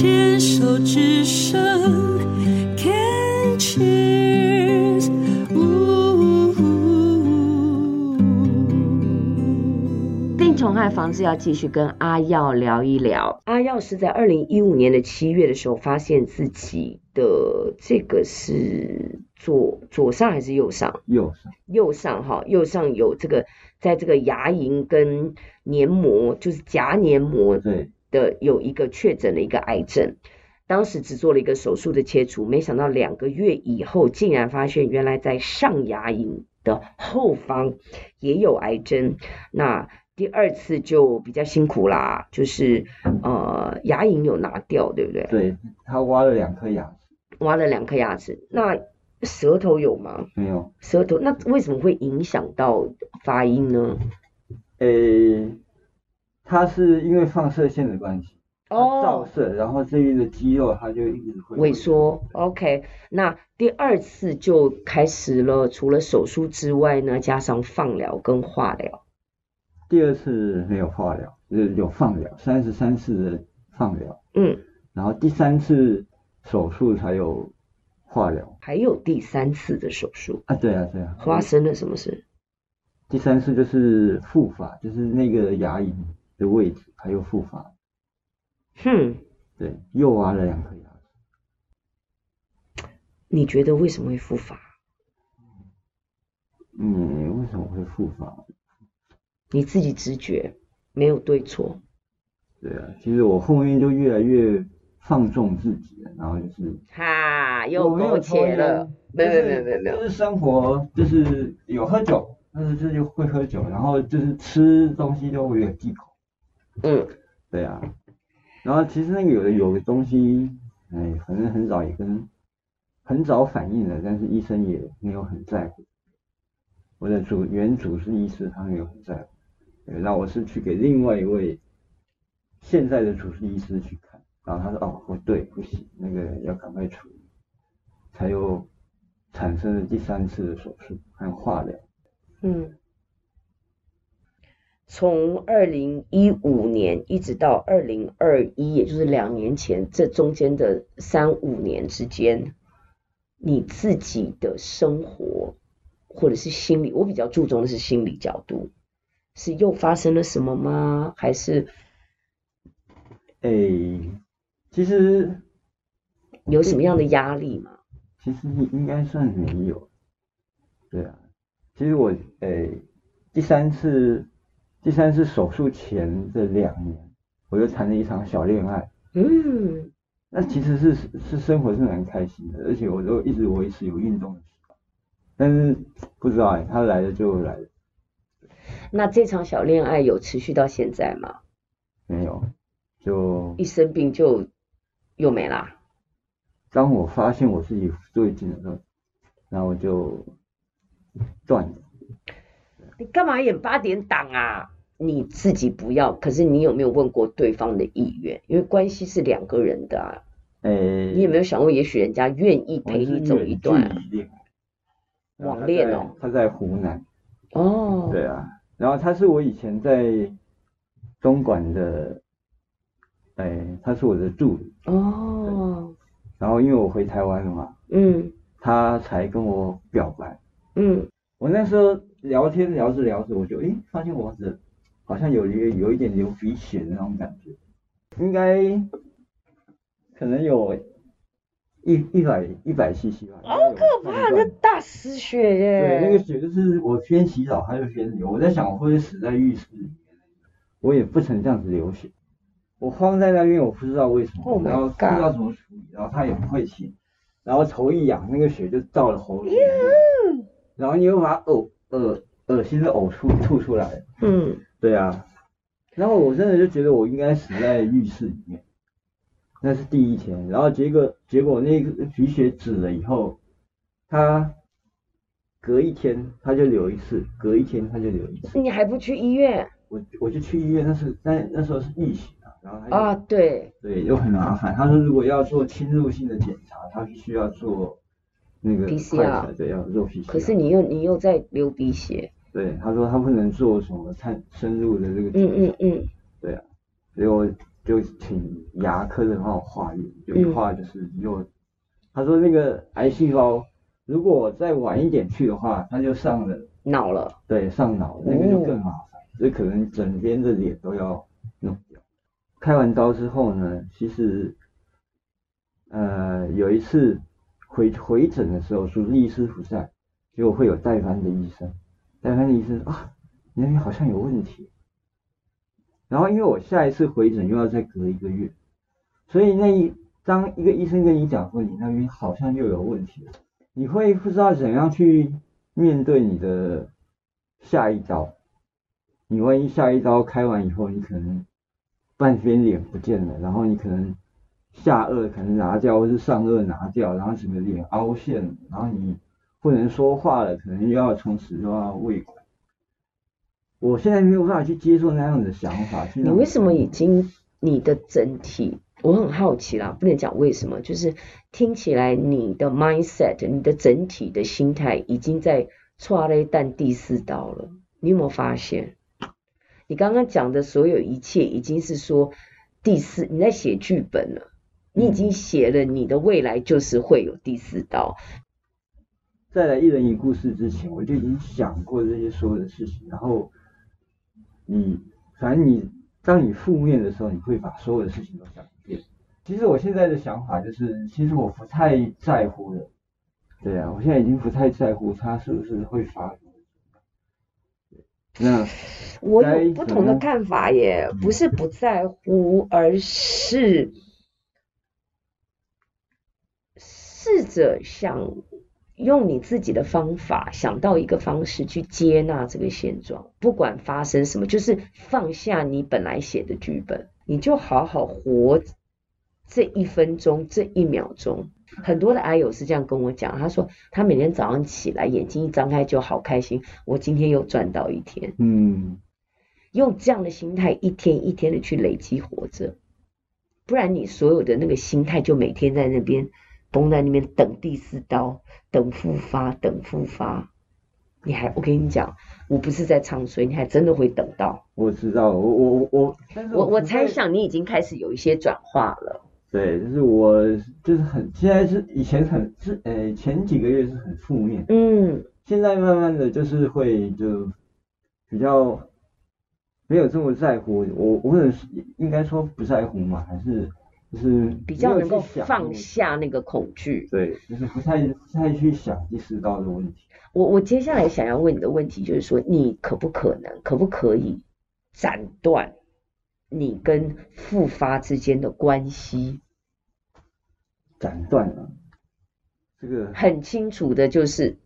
牵手之声，Can cheers，病虫害防治要继续跟阿耀聊一聊。阿耀是在二零一五年的七月的时候，发现自己的这个是左左上还是右上？右上，右上哈，右上有这个，在这个牙龈跟黏膜，就是颊黏膜对。的有一个确诊的一个癌症，当时只做了一个手术的切除，没想到两个月以后，竟然发现原来在上牙龈的后方也有癌症。那第二次就比较辛苦啦，就是呃牙龈有拿掉，对不对？对，他挖了两颗牙齿，挖了两颗牙齿。那舌头有吗？没有。舌头那为什么会影响到发音呢？诶。它是因为放射线的关系，哦，照射，然后这边的肌肉它就一直会萎缩。OK，那第二次就开始了，除了手术之外呢，加上放疗跟化疗。第二次没有化疗，就是有放疗，三十三次的放疗。嗯，然后第三次手术才有化疗。还有第三次的手术啊？对啊，对啊。发生了什么事？第三次就是复发，就是那个牙龈。的位置还有复发，哼，对，又挖了两颗牙齿。你觉得为什么会复发？嗯，为什么会复发？你自己直觉，没有对错。对啊，其实我后面就越来越放纵自己了，然后就是哈，又没有抽了，没有没有没有没有，就是生活就是有喝酒，但是就是会喝酒，然后就是吃东西就会有忌口。嗯，对啊，然后其实那个有的有的东西，哎，反正很早也跟很早反应了，但是医生也没有很在乎。我的主原主治医师他没有很在乎，对，那我是去给另外一位现在的主治医师去看，然后他说哦，不对，不行，那个要赶快处理，才有产生了第三次的手术还有化疗。嗯。从二零一五年一直到二零二一，也就是两年前，这中间的三五年之间，你自己的生活或者是心理，我比较注重的是心理角度，是又发生了什么吗？还是？哎，其实有什么样的压力吗？其实你应该算没有。对啊，其实我哎，第三次。第三是手术前的两年，我又谈了一场小恋爱。嗯，那其实是是生活是蛮开心的，而且我都一直维持有运动的习惯。但是不知道哎，他来了就来了。那这场小恋爱有持续到现在吗？没有，就一生病就又没啦。当我发现我自己最近的时候，然后我就断了。你干嘛演八点档啊？你自己不要，可是你有没有问过对方的意愿？因为关系是两个人的啊。诶、欸，你有没有想过，也许人家愿意陪你走一段？网恋哦。他在湖南。哦。对啊，然后他是我以前在东莞的，诶、欸，他是我的助理。哦。然后因为我回台湾了嘛，嗯，他才跟我表白。嗯。我那时候。聊天聊着聊着，我就诶、欸、发现我的好像有一个有一点流鼻血的那种感觉，应该可能有一一百一百 CC 吧。好可怕，那大失血耶！对，那个血就是我先洗澡它就先流，我在想我会不会死在浴室里面，我也不曾这样子流血，我慌在那边，我不知道为什么，oh、然后不知道怎么处理，然后他也不会醒，然后头一痒，那个血就到了喉咙!然后你又把它呕。恶恶心的呕吐吐出来，嗯，对啊，然后我真的就觉得我应该死在浴室里面，那是第一天，然后结果结果那个鼻血止了以后，他隔一天他就流一次，隔一天他就流一次。你还不去医院？我我就去医院，那是那那时候是疫情啊，然后他啊对对又很麻烦，他说如果要做侵入性的检查，他必须要做。那个 PCR 对，要做 PCR。可是你又你又在流鼻血。对，他说他不能做什么太深入的这个。嗯嗯嗯。对啊，所以我就请牙科的帮我化验，就一化就是又，他说那个癌细胞如果再晚一点去的话，他就上了脑了，对，上脑那个就更麻烦，所以可能整边的脸都要弄掉。开完刀之后呢，其实呃有一次回回诊的时候，主治医师不在，结果会有代班的医生，代班的医生啊，你那边好像有问题。然后因为我下一次回诊又要再隔一个月，所以那一当一个医生跟你讲说你那边好像又有问题了，你会不知道怎样去面对你的下一刀。你万一下一刀开完以后，你可能半边脸不见了，然后你可能下颚可能拿掉，或是上颚拿掉，然后整个脸凹陷，然后你不能说话了，可能又要从此又要喂。我现在没有办法去接受那样的想法。你为什么已经你的整体？我很好奇啦，不能讲为什么，就是听起来你的 mindset，你的整体的心态已经在剉咧等第四刀了。你有没有发现？你刚刚讲的所有一切，已经是说第四，你在写剧本了，你已经写了你的未来就是会有第四刀。在来一人一故事之前，我就已经想过这些所有的事情，然后。你反正你当你负面的时候，你会把所有的事情都想一遍。其实我现在的想法就是，其实我不太在乎的。对啊，我现在已经不太在乎他是不是会发生。那我有不同的看法耶，不是不在乎，而是试着想。用你自己的方法想到一个方式去接纳这个现状，不管发生什么，就是放下你本来写的剧本，你就好好活这一分钟、这一秒钟。很多的癌友是这样跟我讲，他说他每天早上起来眼睛一张开就好开心，我今天又赚到一天。嗯，用这样的心态一天一天的去累积活着，不然你所有的那个心态就每天在那边。绷在那边等第四刀，等复发，等复发。你还我跟你讲，我不是在唱衰，你还真的会等到。我知道，我我我，我我猜想你已经开始有一些转化了。对，就是我就是很现在是以前很是呃前几个月是很负面，嗯，现在慢慢的就是会就比较没有这么在乎。我我可能是应该说不在乎嘛，还是？就是比较能够放下那个恐惧，对，就是不太不太去想意识到的问题。我我接下来想要问你的问题就是说，你可不可能，可不可以斩断你跟复发之间的关系？斩断了，这个很清楚的就是，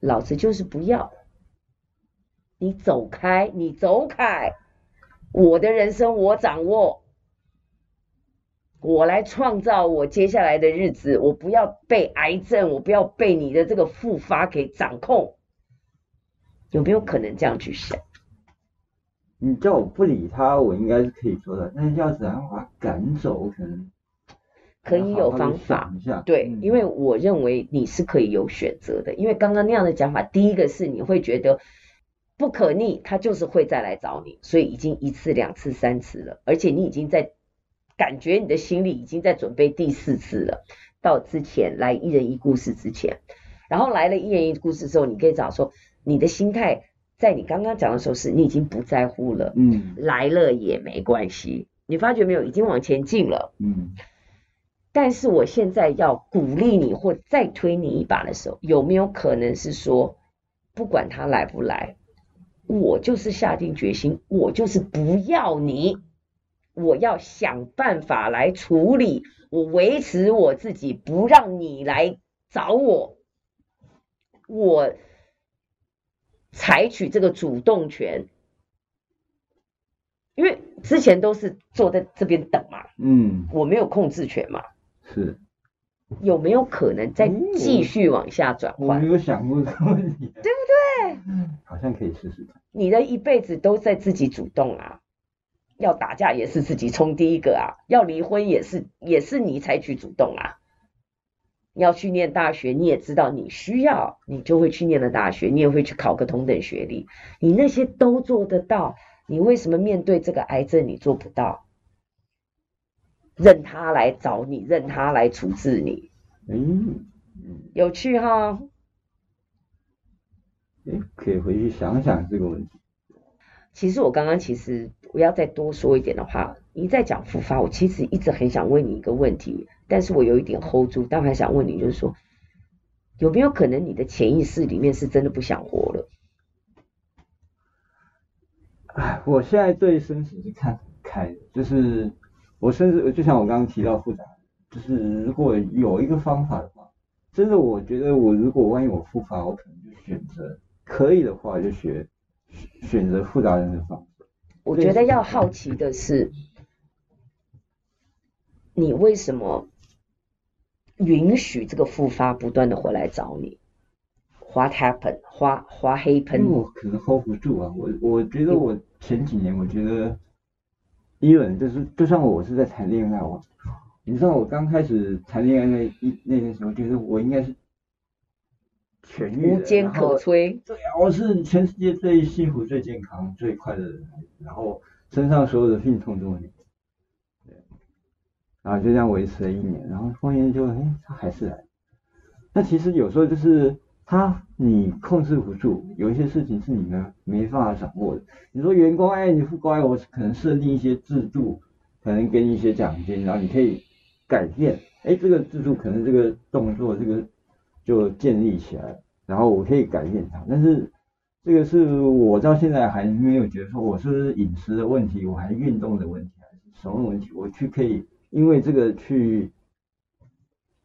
老子就是不要，你走开，你走开，我的人生我掌握。我来创造我接下来的日子，我不要被癌症，我不要被你的这个复发给掌控，有没有可能这样去想？你叫我不理他，我应该是可以做的，但是要怎样把他赶走，可能可以有方法。对，因为我认为你是可以有选择的，因为刚刚那样的讲法，第一个是你会觉得不可逆，他就是会再来找你，所以已经一次、两次、三次了，而且你已经在。感觉你的心里已经在准备第四次了，到之前来一人一故事之前，然后来了一人一故事之后，你可以找说，你的心态在你刚刚讲的时候是你已经不在乎了，嗯，来了也没关系，你发觉没有，已经往前进了，嗯，但是我现在要鼓励你或再推你一把的时候，有没有可能是说，不管他来不来，我就是下定决心，我就是不要你。我要想办法来处理，我维持我自己，不让你来找我。我采取这个主动权，因为之前都是坐在这边等嘛，嗯，我没有控制权嘛，是，有没有可能再继续往下转换？我没有想过这个问题，对不对？好像可以试试看。你的一辈子都在自己主动啊。要打架也是自己冲第一个啊，要离婚也是也是你采取主动啊。要去念大学，你也知道你需要，你就会去念了大学，你也会去考个同等学历，你那些都做得到，你为什么面对这个癌症你做不到？任他来找你，任他来处置你。嗯，有趣哈。哎，可以回去想想这个问题。其实我刚刚其实我要再多说一点的话，你在讲复发，我其实一直很想问你一个问题，但是我有一点 hold 住，但我还想问你，就是说有没有可能你的潜意识里面是真的不想活了？哎，我现在对生死是看很开的，就是我甚至就像我刚刚提到复杂，就是如果有一个方法的话，真的我觉得我如果万一我复发，我可能就选择可以的话就学。选择复杂人的方式，我觉得要好奇的是，你为什么允许这个复发不断的回来找你？What happened？花花黑喷？因为我可能 hold 不住啊，我我觉得我前几年我觉得，even 就是就算我是在谈恋爱，我你知道我刚开始谈恋爱那一那个时候，觉得我应该是。痊愈，无坚可摧。对啊，我是全世界最幸福、最健康、最快乐的人，然后身上所有的病痛都没有。对，然后就这样维持了一年，然后后面就哎，他还是来。那其实有时候就是他你控制不住，有一些事情是你们没办法掌握的。你说员工哎，你不乖，我可能设定一些制度，可能给你一些奖金，然后你可以改变。哎，这个制度可能这个动作这个。就建立起来，然后我可以改变它。但是这个是我到现在还没有觉得说，我是不是饮食的问题，我还是运动的问题，还是什么问题？我去可以因为这个去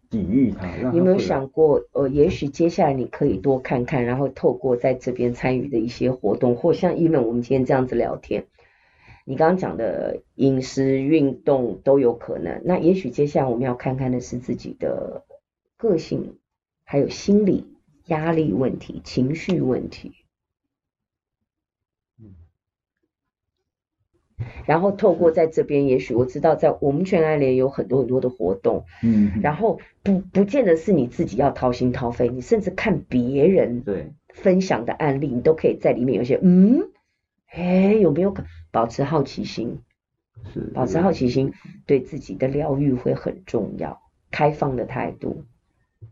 抵御它。它你有没有想过，呃，也许接下来你可以多看看，然后透过在这边参与的一些活动，或像因为我们今天这样子聊天，你刚刚讲的饮食、运动都有可能。那也许接下来我们要看看的是自己的个性。还有心理压力问题、情绪问题，然后透过在这边，也许我知道在我们全爱联有很多很多的活动，嗯，然后不不见得是你自己要掏心掏肺，你甚至看别人对分享的案例，你都可以在里面有些嗯，哎，有没有可保持好奇心？是保持好奇心，对自己的疗愈会很重要，开放的态度。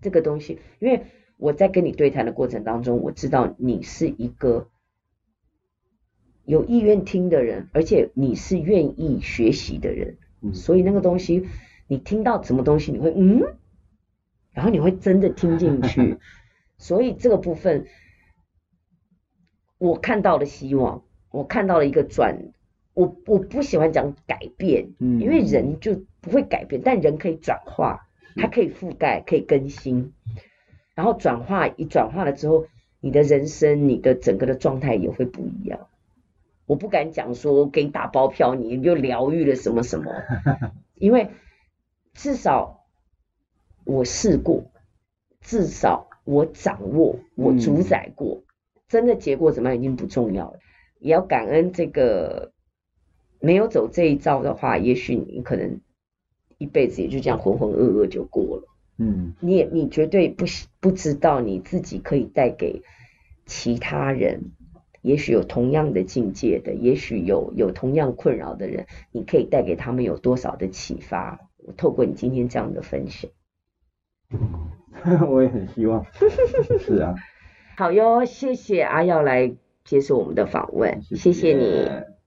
这个东西，因为我在跟你对谈的过程当中，我知道你是一个有意愿听的人，而且你是愿意学习的人，嗯，所以那个东西，你听到什么东西，你会嗯，然后你会真的听进去，所以这个部分，我看到了希望，我看到了一个转，我我不喜欢讲改变，嗯，因为人就不会改变，但人可以转化。它可以覆盖，可以更新，然后转化，一转化了之后，你的人生，你的整个的状态也会不一样。我不敢讲说给你打包票，你就疗愈了什么什么，因为至少我试过，至少我掌握，我主宰过，嗯、真的结果怎么样已经不重要了。也要感恩这个没有走这一招的话，也许你可能。一辈子也就这样浑浑噩噩就过了。嗯，你也你绝对不不知道你自己可以带给其他人，也许有同样的境界的，也许有有同样困扰的人，你可以带给他们有多少的启发？我透过你今天这样的分享，我也很希望。是啊，好哟，谢谢阿耀来接受我们的访问，谢谢，谢谢你。